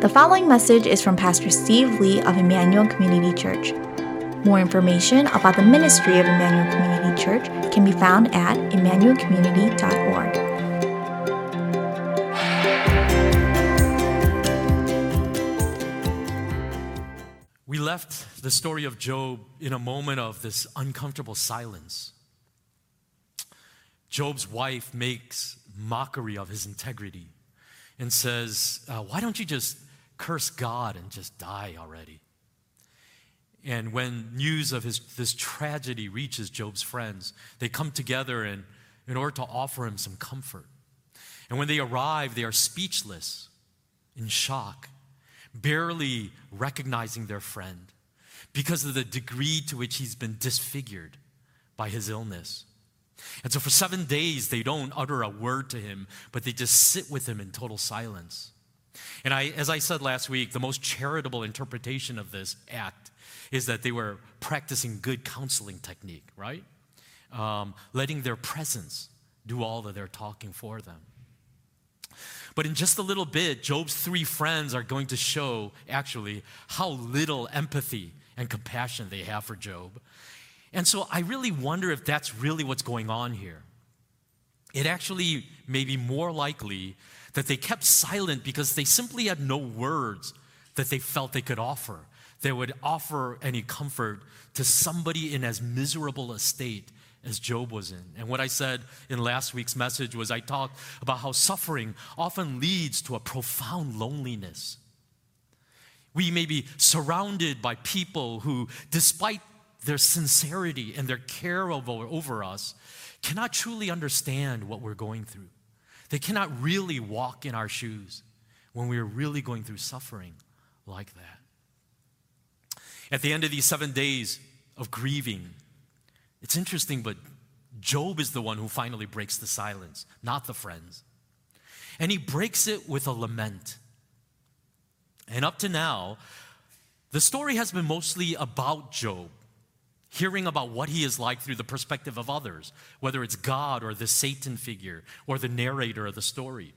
The following message is from Pastor Steve Lee of Emmanuel Community Church. More information about the ministry of Emmanuel Community Church can be found at emmanuelcommunity.org. We left the story of Job in a moment of this uncomfortable silence. Job's wife makes mockery of his integrity and says, uh, Why don't you just curse God and just die already? And when news of his, this tragedy reaches Job's friends, they come together in, in order to offer him some comfort. And when they arrive, they are speechless, in shock, barely recognizing their friend because of the degree to which he's been disfigured by his illness. And so for seven days, they don't utter a word to him, but they just sit with him in total silence. And I, as I said last week, the most charitable interpretation of this act is that they were practicing good counseling technique, right? Um, letting their presence do all of their talking for them. But in just a little bit, Job's three friends are going to show actually how little empathy and compassion they have for Job. And so I really wonder if that's really what's going on here. It actually may be more likely that they kept silent because they simply had no words that they felt they could offer that would offer any comfort to somebody in as miserable a state as Job was in. And what I said in last week's message was I talked about how suffering often leads to a profound loneliness. We may be surrounded by people who, despite their sincerity and their care over, over us, cannot truly understand what we're going through. They cannot really walk in our shoes when we are really going through suffering like that. At the end of these seven days of grieving, it's interesting, but Job is the one who finally breaks the silence, not the friends. And he breaks it with a lament. And up to now, the story has been mostly about Job hearing about what he is like through the perspective of others, whether it's God or the Satan figure or the narrator of the story.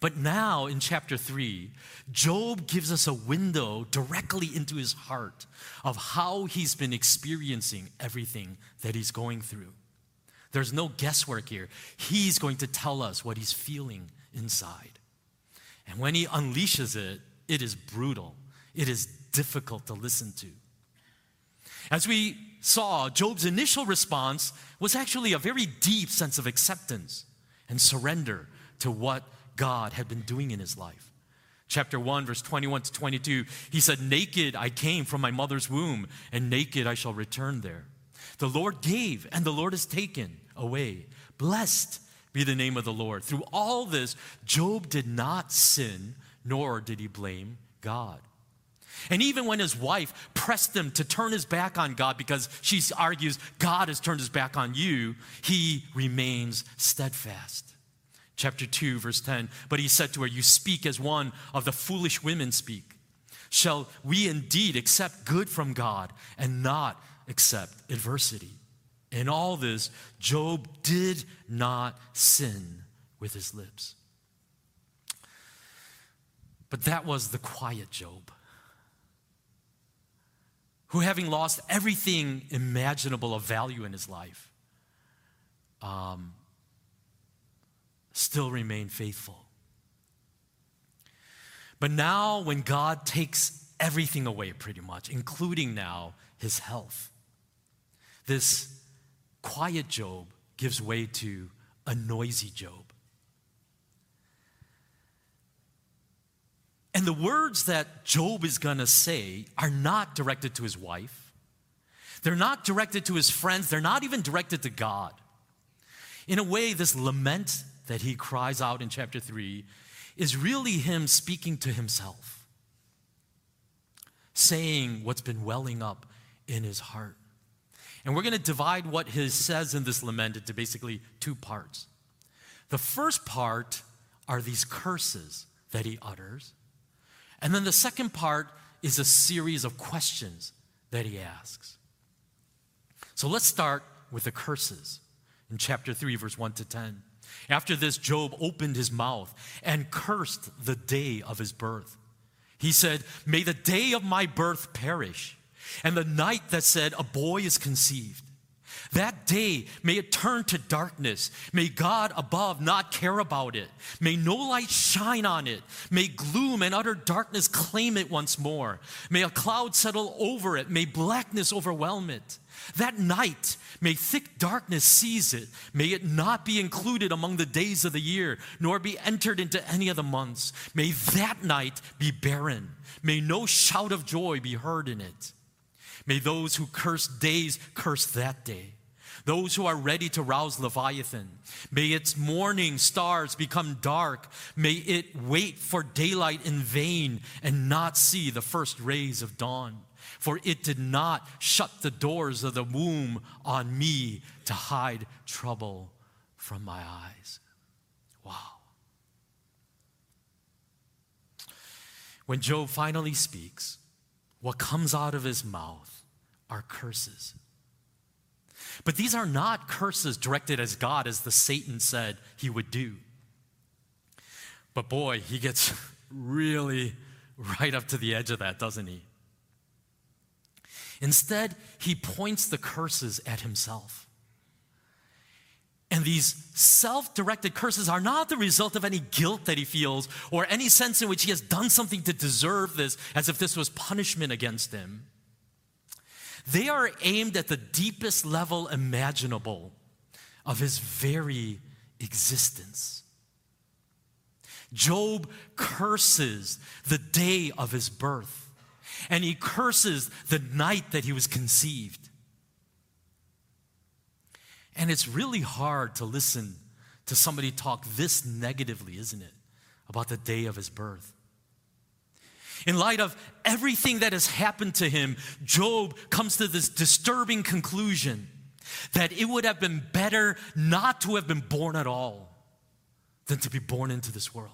But now in chapter 3, Job gives us a window directly into his heart of how he's been experiencing everything that he's going through. There's no guesswork here. He's going to tell us what he's feeling inside. And when he unleashes it, it is brutal, it is difficult to listen to. As we saw, Job's initial response was actually a very deep sense of acceptance and surrender to what God had been doing in his life. Chapter 1, verse 21 to 22, he said, Naked I came from my mother's womb, and naked I shall return there. The Lord gave, and the Lord has taken away. Blessed be the name of the Lord. Through all this, Job did not sin, nor did he blame God. And even when his wife pressed him to turn his back on God because she argues God has turned his back on you, he remains steadfast. Chapter 2, verse 10 But he said to her, You speak as one of the foolish women speak. Shall we indeed accept good from God and not accept adversity? In all this, Job did not sin with his lips. But that was the quiet Job who, having lost everything imaginable of value in his life, um, still remained faithful. But now, when God takes everything away, pretty much, including now his health, this quiet Job gives way to a noisy Job. And the words that Job is going to say are not directed to his wife. They're not directed to his friends. They're not even directed to God. In a way, this lament that he cries out in chapter 3 is really him speaking to himself, saying what's been welling up in his heart. And we're going to divide what he says in this lament into basically two parts. The first part are these curses that he utters. And then the second part is a series of questions that he asks. So let's start with the curses in chapter 3, verse 1 to 10. After this, Job opened his mouth and cursed the day of his birth. He said, May the day of my birth perish, and the night that said, A boy is conceived. That day, may it turn to darkness. May God above not care about it. May no light shine on it. May gloom and utter darkness claim it once more. May a cloud settle over it. May blackness overwhelm it. That night, may thick darkness seize it. May it not be included among the days of the year, nor be entered into any of the months. May that night be barren. May no shout of joy be heard in it. May those who curse days curse that day. Those who are ready to rouse Leviathan. May its morning stars become dark. May it wait for daylight in vain and not see the first rays of dawn. For it did not shut the doors of the womb on me to hide trouble from my eyes. Wow. When Job finally speaks, what comes out of his mouth are curses. But these are not curses directed as God as the Satan said he would do. But boy, he gets really right up to the edge of that, doesn't he? Instead, he points the curses at himself. And these self directed curses are not the result of any guilt that he feels or any sense in which he has done something to deserve this, as if this was punishment against him. They are aimed at the deepest level imaginable of his very existence. Job curses the day of his birth, and he curses the night that he was conceived. And it's really hard to listen to somebody talk this negatively, isn't it, about the day of his birth. In light of everything that has happened to him, Job comes to this disturbing conclusion that it would have been better not to have been born at all than to be born into this world.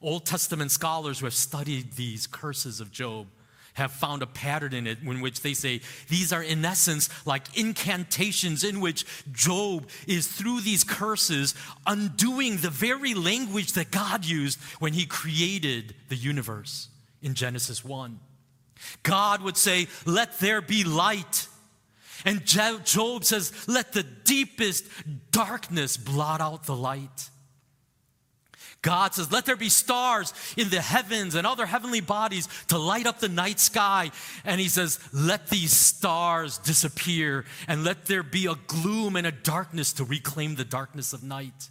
Old Testament scholars who have studied these curses of Job have found a pattern in it in which they say these are, in essence, like incantations in which Job is, through these curses, undoing the very language that God used when he created the universe in Genesis 1. God would say, Let there be light. And Job says, Let the deepest darkness blot out the light. God says, Let there be stars in the heavens and other heavenly bodies to light up the night sky. And He says, Let these stars disappear and let there be a gloom and a darkness to reclaim the darkness of night.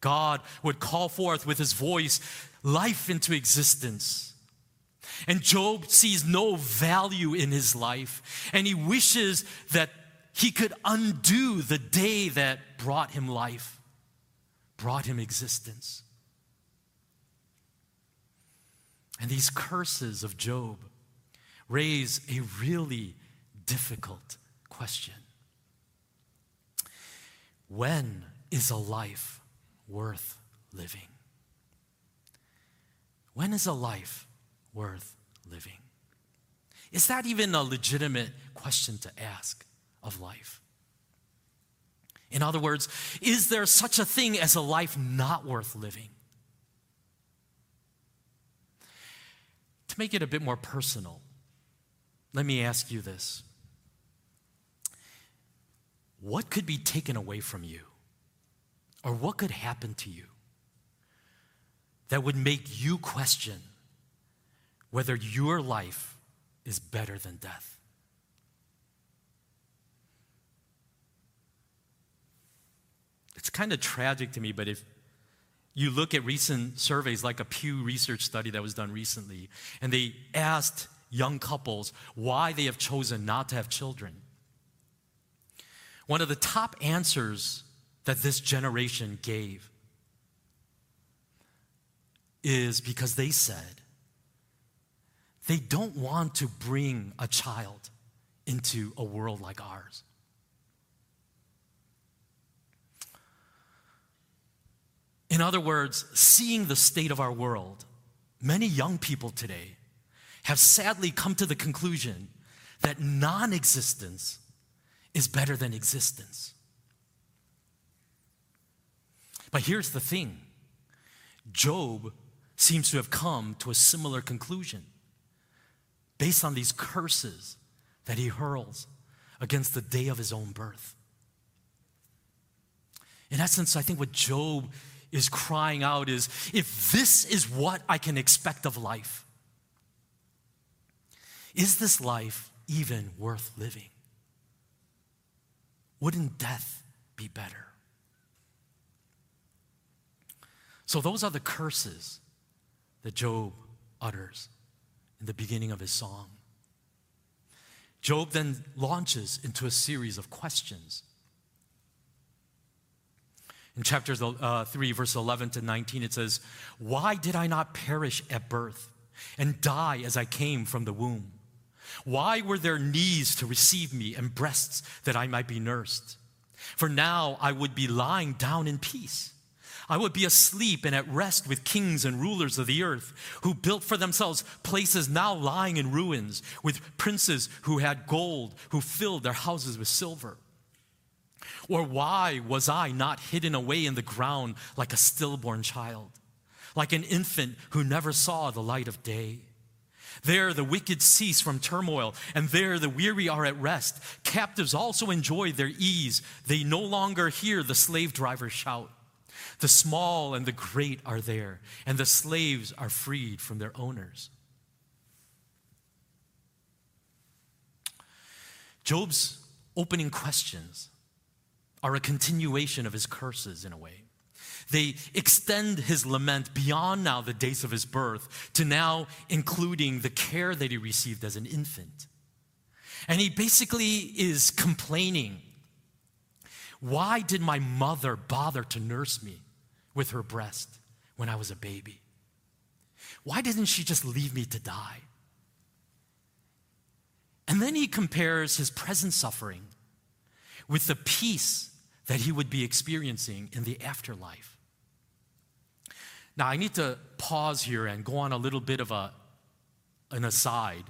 God would call forth with His voice life into existence. And Job sees no value in his life, and he wishes that he could undo the day that brought him life brought him existence. And these curses of Job raise a really difficult question When is a life worth living? When is a life worth living? Is that even a legitimate question to ask of life? In other words, is there such a thing as a life not worth living? To make it a bit more personal, let me ask you this What could be taken away from you? Or what could happen to you that would make you question whether your life is better than death? It's kind of tragic to me, but if you look at recent surveys, like a Pew Research study that was done recently, and they asked young couples why they have chosen not to have children. One of the top answers that this generation gave is because they said they don't want to bring a child into a world like ours. In other words, seeing the state of our world, many young people today have sadly come to the conclusion that non existence is better than existence. But here's the thing Job seems to have come to a similar conclusion based on these curses that he hurls against the day of his own birth. In essence, I think what Job is crying out is if this is what I can expect of life, is this life even worth living? Wouldn't death be better? So, those are the curses that Job utters in the beginning of his song. Job then launches into a series of questions. In chapter uh, 3, verse 11 to 19, it says, Why did I not perish at birth and die as I came from the womb? Why were there knees to receive me and breasts that I might be nursed? For now I would be lying down in peace. I would be asleep and at rest with kings and rulers of the earth who built for themselves places now lying in ruins, with princes who had gold, who filled their houses with silver. Or why was I not hidden away in the ground like a stillborn child, like an infant who never saw the light of day? There the wicked cease from turmoil, and there the weary are at rest. Captives also enjoy their ease. They no longer hear the slave drivers shout. The small and the great are there, and the slaves are freed from their owners. Job's opening questions are a continuation of his curses in a way. They extend his lament beyond now the days of his birth to now including the care that he received as an infant. And he basically is complaining why did my mother bother to nurse me with her breast when I was a baby? Why didn't she just leave me to die? And then he compares his present suffering with the peace that he would be experiencing in the afterlife. Now, I need to pause here and go on a little bit of a, an aside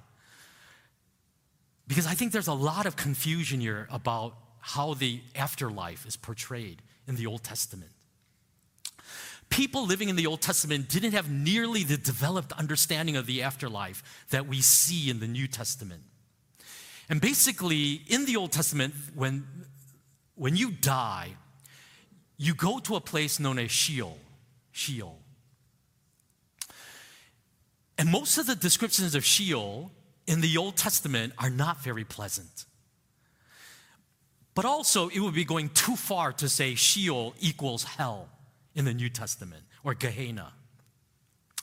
because I think there's a lot of confusion here about how the afterlife is portrayed in the Old Testament. People living in the Old Testament didn't have nearly the developed understanding of the afterlife that we see in the New Testament. And basically, in the Old Testament, when, when you die, you go to a place known as Sheol. Sheol. And most of the descriptions of Sheol in the Old Testament are not very pleasant. But also, it would be going too far to say Sheol equals hell in the New Testament or Gehenna.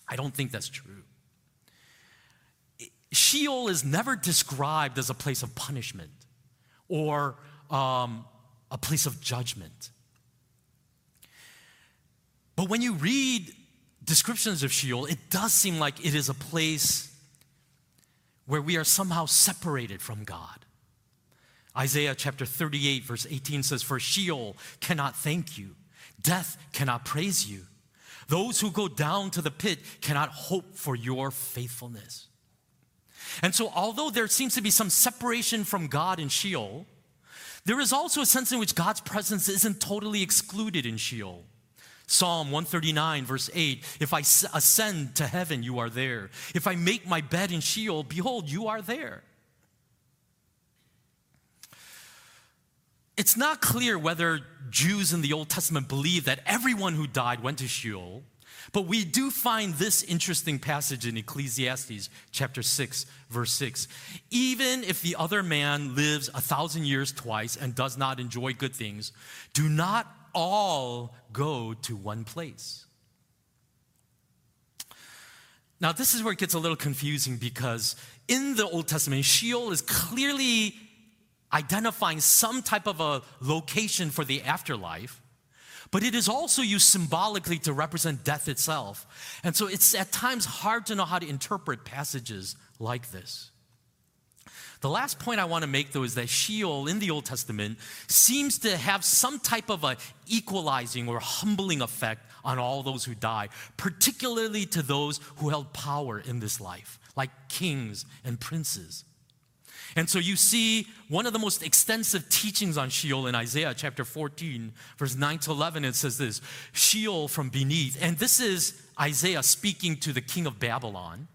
I don't think that's true. Sheol is never described as a place of punishment or um, a place of judgment. But when you read descriptions of Sheol, it does seem like it is a place where we are somehow separated from God. Isaiah chapter 38, verse 18 says, For Sheol cannot thank you, death cannot praise you. Those who go down to the pit cannot hope for your faithfulness. And so, although there seems to be some separation from God in Sheol, there is also a sense in which God's presence isn't totally excluded in Sheol. Psalm 139, verse 8 If I ascend to heaven, you are there. If I make my bed in Sheol, behold, you are there. It's not clear whether Jews in the Old Testament believed that everyone who died went to Sheol, but we do find this interesting passage in Ecclesiastes chapter 6, verse 6. Even if the other man lives a thousand years twice and does not enjoy good things, do not all go to one place. Now, this is where it gets a little confusing because in the Old Testament, Sheol is clearly identifying some type of a location for the afterlife, but it is also used symbolically to represent death itself. And so it's at times hard to know how to interpret passages like this. The last point I want to make, though, is that Sheol in the Old Testament seems to have some type of a equalizing or humbling effect on all those who die, particularly to those who held power in this life, like kings and princes. And so you see one of the most extensive teachings on Sheol in Isaiah chapter 14, verse 9 to 11. It says this Sheol from beneath. And this is Isaiah speaking to the king of Babylon.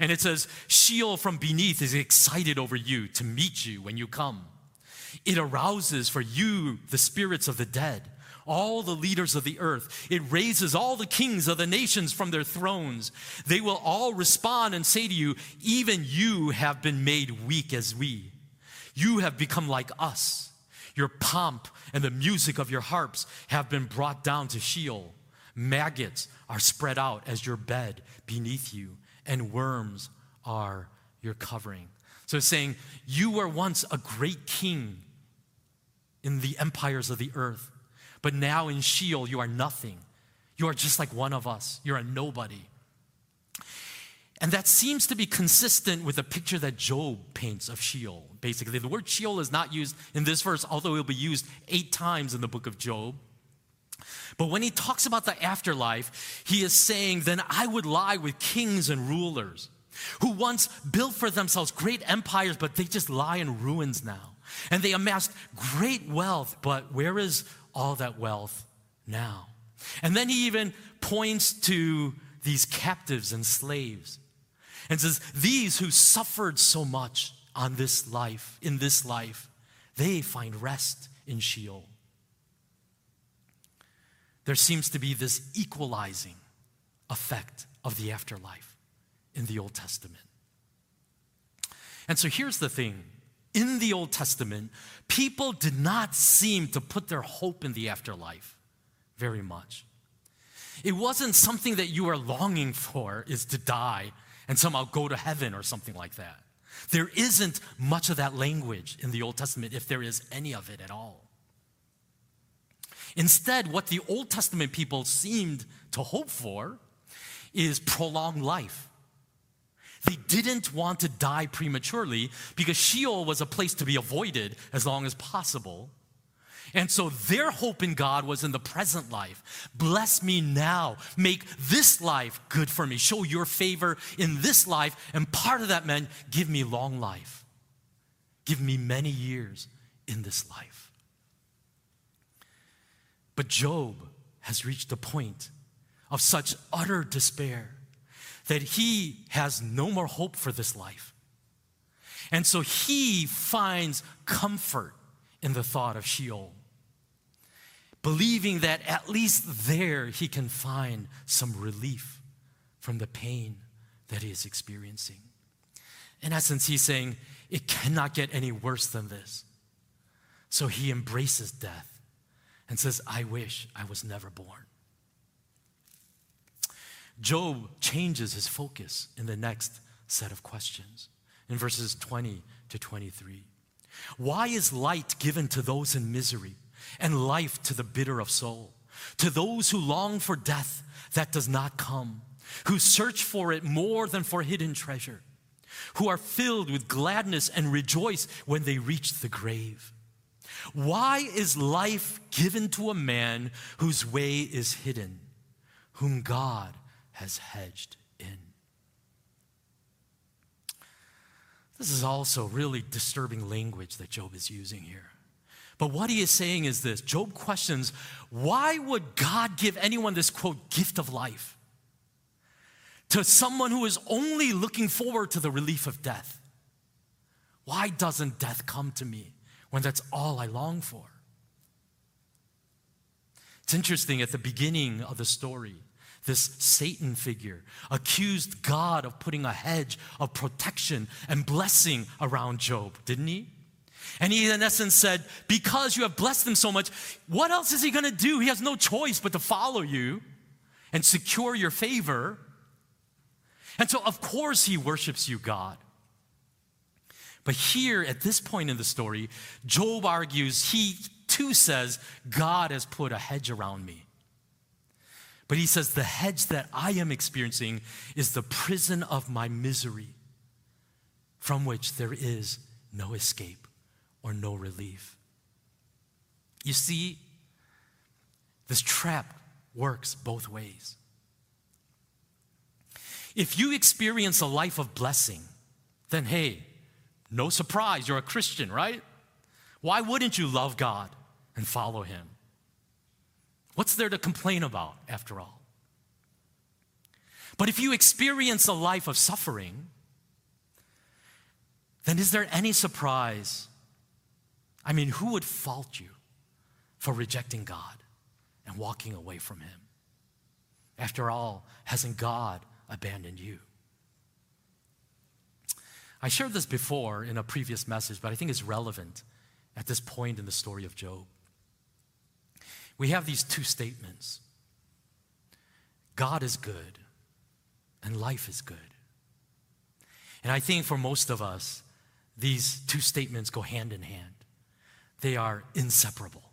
And it says, Sheol from beneath is excited over you to meet you when you come. It arouses for you the spirits of the dead all the leaders of the earth. It raises all the kings of the nations from their thrones. They will all respond and say to you, Even you have been made weak as we. You have become like us. Your pomp and the music of your harps have been brought down to Sheol. Maggots are spread out as your bed beneath you, and worms are your covering. So saying, You were once a great king in the empires of the earth. But now in Sheol, you are nothing. You are just like one of us. You're a nobody. And that seems to be consistent with the picture that Job paints of Sheol. Basically, the word Sheol is not used in this verse, although it will be used eight times in the book of Job. But when he talks about the afterlife, he is saying, Then I would lie with kings and rulers who once built for themselves great empires, but they just lie in ruins now. And they amassed great wealth, but where is all that wealth now. And then he even points to these captives and slaves and says, These who suffered so much on this life, in this life, they find rest in Sheol. There seems to be this equalizing effect of the afterlife in the Old Testament. And so here's the thing in the Old Testament, people did not seem to put their hope in the afterlife very much. It wasn't something that you are longing for, is to die and somehow go to heaven or something like that. There isn't much of that language in the Old Testament, if there is any of it at all. Instead, what the Old Testament people seemed to hope for is prolonged life they didn't want to die prematurely because Sheol was a place to be avoided as long as possible. And so their hope in God was in the present life. Bless me now. Make this life good for me. Show your favor in this life. And part of that meant give me long life. Give me many years in this life. But Job has reached a point of such utter despair that he has no more hope for this life. And so he finds comfort in the thought of Sheol, believing that at least there he can find some relief from the pain that he is experiencing. In essence, he's saying, it cannot get any worse than this. So he embraces death and says, I wish I was never born. Job changes his focus in the next set of questions in verses 20 to 23. Why is light given to those in misery and life to the bitter of soul? To those who long for death that does not come, who search for it more than for hidden treasure, who are filled with gladness and rejoice when they reach the grave. Why is life given to a man whose way is hidden, whom God has hedged in. This is also really disturbing language that Job is using here. But what he is saying is this Job questions why would God give anyone this quote gift of life to someone who is only looking forward to the relief of death? Why doesn't death come to me when that's all I long for? It's interesting at the beginning of the story, this Satan figure, accused God of putting a hedge of protection and blessing around Job, didn't he? And he, in essence, said, Because you have blessed him so much, what else is he going to do? He has no choice but to follow you and secure your favor. And so, of course, he worships you, God. But here, at this point in the story, Job argues he too says, God has put a hedge around me. But he says, The hedge that I am experiencing is the prison of my misery, from which there is no escape or no relief. You see, this trap works both ways. If you experience a life of blessing, then hey, No surprise, you're a Christian, right? Why wouldn't you love God and follow Him? What's there to complain about, after all? But if you experience a life of suffering, then is there any surprise? I mean, who would fault you for rejecting God and walking away from Him? After all, hasn't God abandoned you? I shared this before in a previous message, but I think it's relevant at this point in the story of Job. We have these two statements God is good, and life is good. And I think for most of us, these two statements go hand in hand. They are inseparable.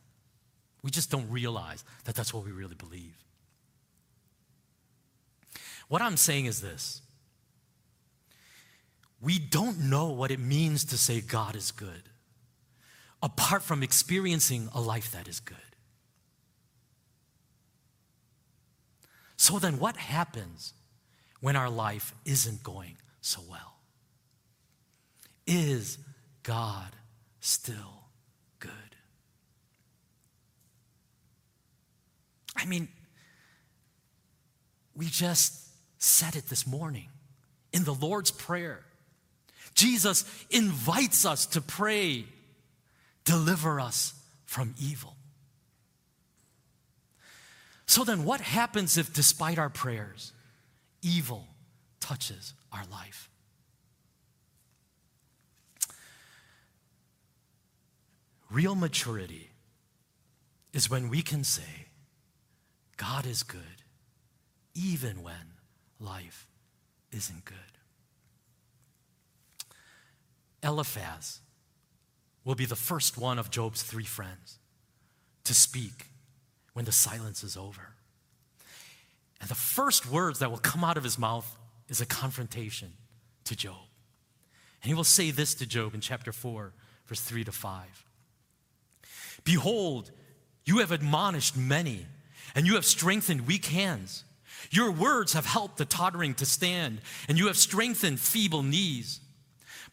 We just don't realize that that's what we really believe. What I'm saying is this we don't know what it means to say God is good apart from experiencing a life that is good. So then, what happens when our life isn't going so well? Is God still good? I mean, we just said it this morning in the Lord's Prayer. Jesus invites us to pray, deliver us from evil. So then, what happens if, despite our prayers, evil touches our life? Real maturity is when we can say, God is good, even when life isn't good. Eliphaz will be the first one of Job's three friends to speak when the silence is over. And the first words that will come out of his mouth is a confrontation to Job. And he will say this to Job in chapter 4, verse 3 to 5. Behold, you have admonished many, and you have strengthened weak hands. Your words have helped the tottering to stand, and you have strengthened feeble knees.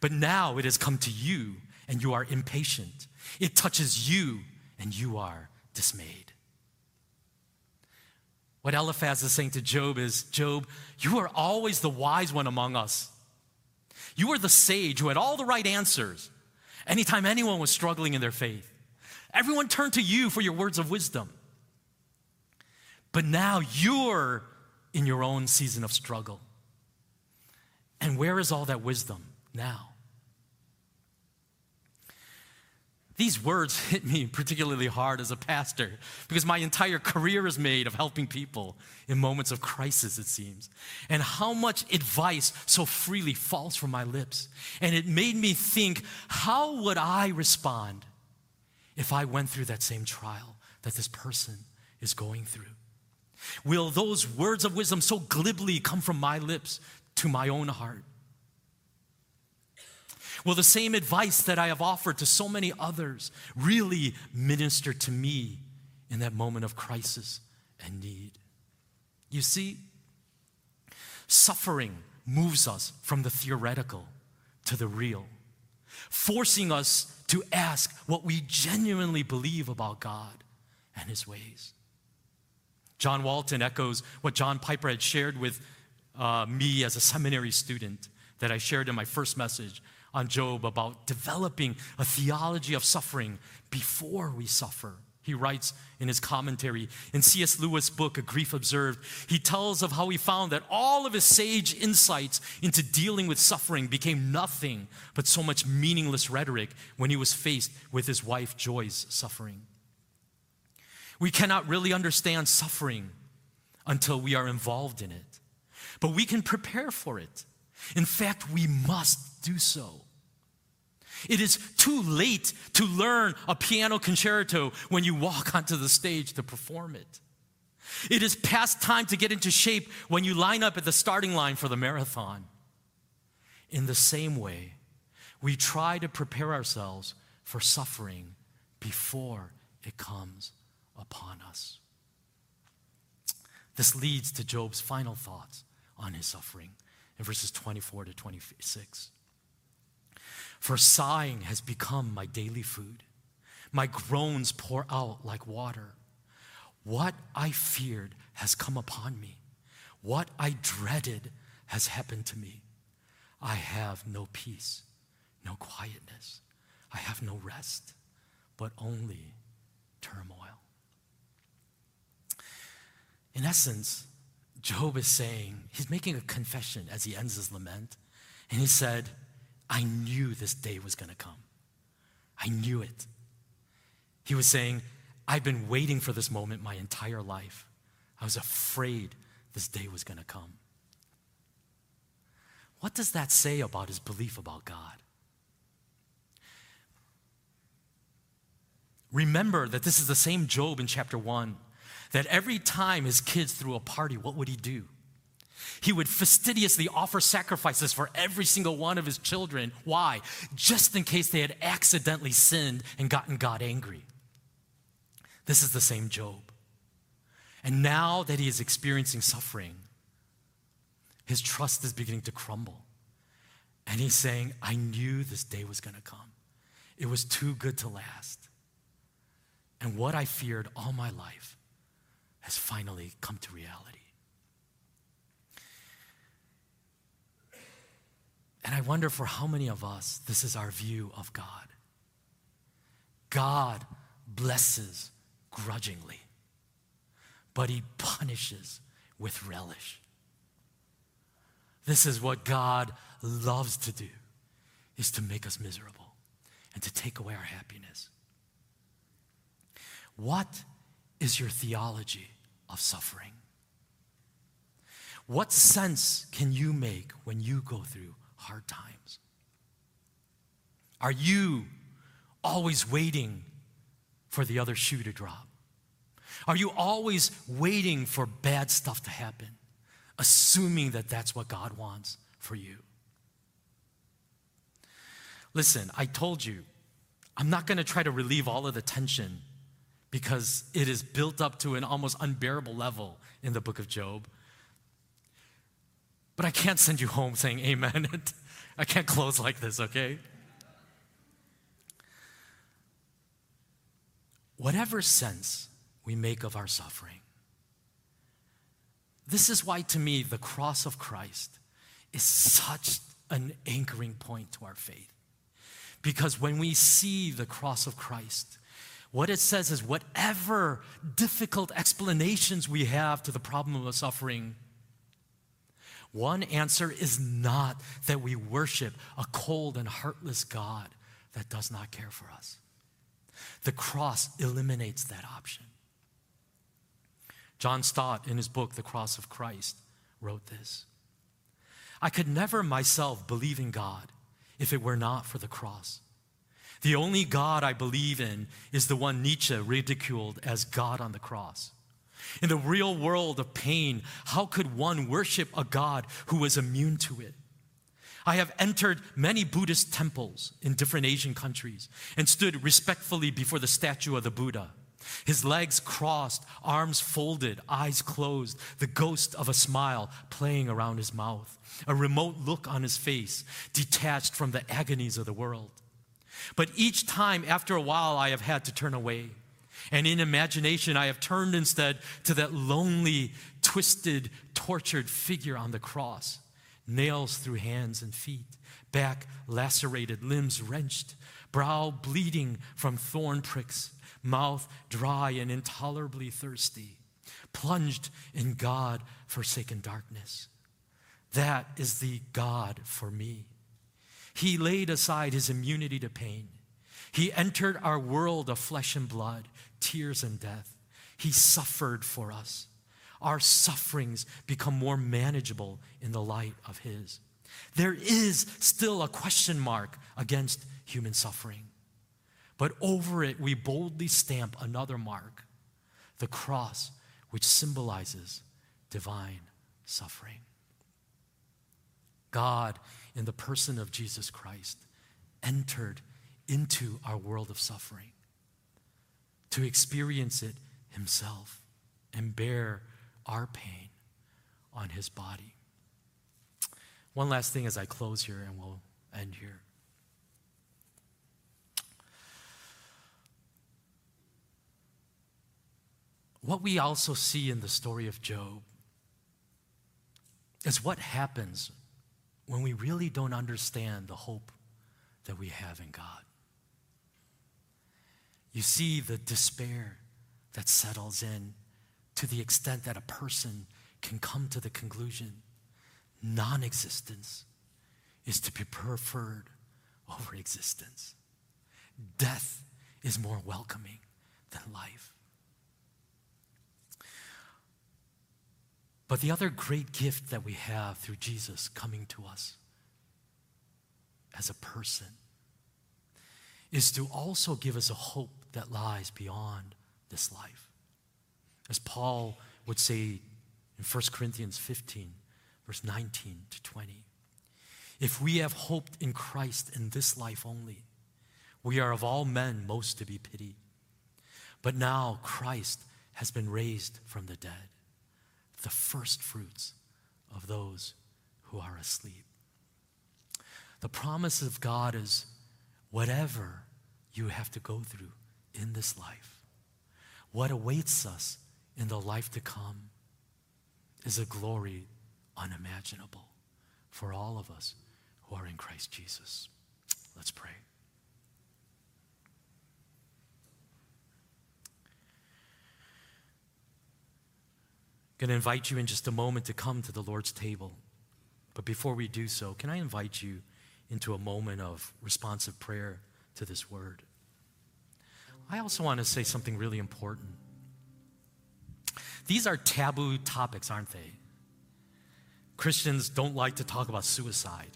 But now it has come to you, and you are impatient. It touches you, and you are dismayed. What Eliphaz is saying to Job is Job, you are always the wise one among us. You are the sage who had all the right answers anytime anyone was struggling in their faith. Everyone turned to you for your words of wisdom. But now you're in your own season of struggle. And where is all that wisdom now? These words hit me particularly hard as a pastor because my entire career is made of helping people in moments of crisis, it seems. And how much advice so freely falls from my lips. And it made me think how would I respond if I went through that same trial that this person is going through? Will those words of wisdom so glibly come from my lips to my own heart? Will the same advice that I have offered to so many others really minister to me in that moment of crisis and need? You see, suffering moves us from the theoretical to the real, forcing us to ask what we genuinely believe about God and His ways. John Walton echoes what John Piper had shared with uh, me as a seminary student that I shared in my first message on Job about developing a theology of suffering before we suffer. He writes in his commentary in C.S. Lewis' book, A Grief Observed, he tells of how he found that all of his sage insights into dealing with suffering became nothing but so much meaningless rhetoric when he was faced with his wife Joy's suffering. We cannot really understand suffering until we are involved in it, but we can prepare for it. In fact, we must do so. It is too late to learn a piano concerto when you walk onto the stage to perform it. It is past time to get into shape when you line up at the starting line for the marathon. In the same way, we try to prepare ourselves for suffering before it comes upon us. This leads to Job's final thoughts on his suffering in verses 24 to 26. For sighing has become my daily food. My groans pour out like water. What I feared has come upon me. What I dreaded has happened to me. I have no peace, no quietness. I have no rest, but only turmoil. In essence, Job is saying, he's making a confession as he ends his lament. And he said, I knew this day was going to come. I knew it. He was saying, I've been waiting for this moment my entire life. I was afraid this day was going to come. What does that say about his belief about God? Remember that this is the same Job in chapter 1 that every time his kids threw a party, what would he do? He would fastidiously offer sacrifices for every single one of his children. Why? Just in case they had accidentally sinned and gotten God angry. This is the same Job. And now that he is experiencing suffering, his trust is beginning to crumble. And he's saying, I knew this day was going to come. It was too good to last. And what I feared all my life has finally come to reality. And I wonder for how many of us this is our view of God. God blesses grudgingly, but he punishes with relish. This is what God loves to do is to make us miserable and to take away our happiness. What is your theology of suffering? What sense can you make when you go through hard times? Are you always waiting for the other shoe to drop? Are you always waiting for bad stuff to happen, assuming that that's what God wants for you? Listen, I told you, I'm not going to try to relieve all of the tension because it is built up to an almost unbearable level in the book of Job. But I can't send you home saying amen. I can't close like this, okay? Whatever sense we make of our suffering, this is why, to me, the cross of Christ is such an anchoring point to our faith. Because when we see the cross of Christ, what it says is whatever difficult explanations we have to the problem of suffering, one answer is not that we worship a cold and heartless God that does not care for us. The cross eliminates that option. John Stott, in his book, The Cross of Christ, wrote this I could never myself believe in God if it were not for the cross. The only God I believe in is the one Nietzsche ridiculed as God on the cross. In the real world of pain, how could one worship a God who was immune to it? I have entered many Buddhist temples in different Asian countries and stood respectfully before the statue of the Buddha. His legs crossed, arms folded, eyes closed, the ghost of a smile playing around his mouth, a remote look on his face, detached from the agonies of the world. But each time, after a while, I have had to turn away. And in imagination, I have turned instead to that lonely, twisted, tortured figure on the cross nails through hands and feet, back lacerated, limbs wrenched, brow bleeding from thorn pricks, mouth dry and intolerably thirsty, plunged in God forsaken darkness. That is the God for me. He laid aside his immunity to pain. He entered our world of flesh and blood tears and death. He suffered for us. Our sufferings become more manageable in the light of His. There is still a question mark against human suffering. But over it, we boldly stamp another mark the cross, which symbolizes divine suffering. God, in the person of Jesus Christ, entered into our world of suffering to experience it himself and bear our pain on his body. One last thing as I close here, and we'll end here. What we also see in the story of Job is what happens when we really don't understand the hope that we have in God. You see the despair that settles in to the extent that a person can come to the conclusion non existence is to be preferred over existence. Death is more welcoming than life. But the other great gift that we have through Jesus coming to us as a person is to also give us a hope that lies beyond this life. As Paul would say in 1 Corinthians 15, verse 19 to 20. If we have hoped in Christ in this life only, we are of all men most to be pitied. But now Christ has been raised from the dead, the first fruits of those who are asleep. The promise of God is whatever you have to go through in this life, what awaits us in the life to come is a glory unimaginable for all of us who are in Christ Jesus. Let's pray. I'm going to invite you in just a moment to come to the Lord's table. But before we do so, can I invite you into a moment of responsive prayer to this word? I also want to say something really important. These are taboo topics, aren't they? Christians don't like to talk about suicide,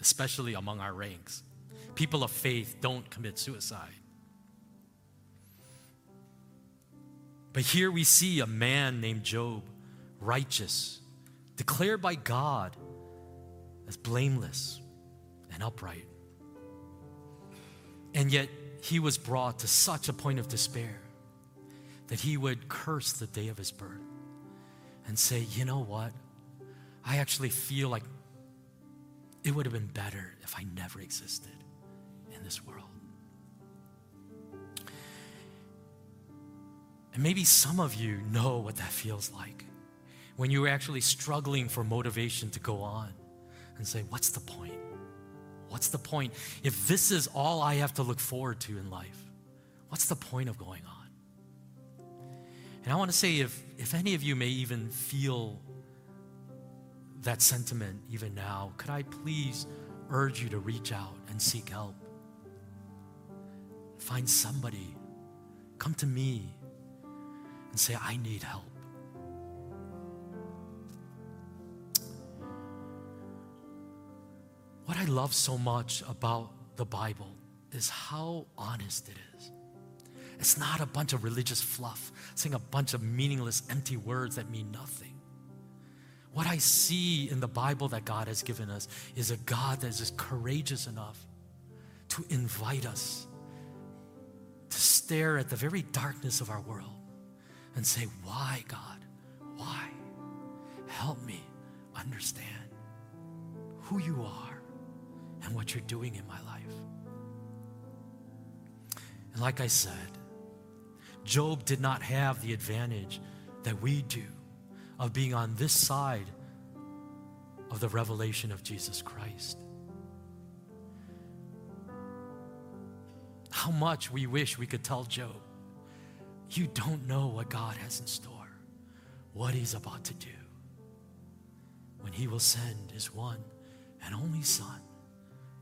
especially among our ranks. People of faith don't commit suicide. But here we see a man named Job, righteous, declared by God as blameless and upright. And yet he was brought to such a point of despair that he would curse the day of his birth and say, You know what? I actually feel like it would have been better if I never existed in this world. And maybe some of you know what that feels like when you're actually struggling for motivation to go on and say, What's the point? What's the point? If this is all I have to look forward to in life, what's the point of going on? And I want to say, if, if any of you may even feel that sentiment even now, could I please urge you to reach out and seek help? Find somebody. Come to me and say, I need help. What I love so much about the Bible is how honest it is. It's not a bunch of religious fluff, saying a bunch of meaningless, empty words that mean nothing. What I see in the Bible that God has given us is a God that is just courageous enough to invite us to stare at the very darkness of our world and say, Why, God? Why? Help me understand who you are and what you're doing in my life. And like I said, Job did not have the advantage that we do of being on this side of the revelation of Jesus Christ. How much we wish we could tell Job, you don't know what God has in store, what He's about to do when He will send His one and only Son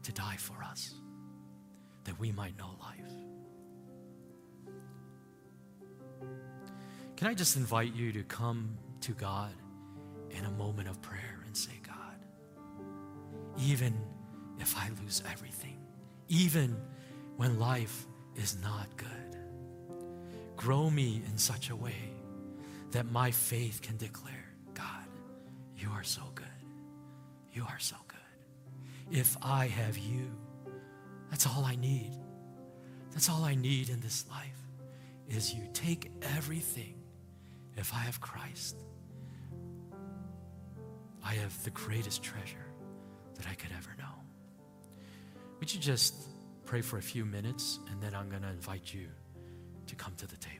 to die for us, that we might know life. Can I just invite you to come to God in a moment of prayer and say, God, even if I lose everything, even when life is not good, grow me in such a way that my faith can declare, God, you are so good. You are so good. If I have you, that's all I need. That's all I need in this life is you take everything if I have Christ I have the greatest treasure that I could ever know. Would you just pray for a few minutes and then I'm going to invite you to come to the table?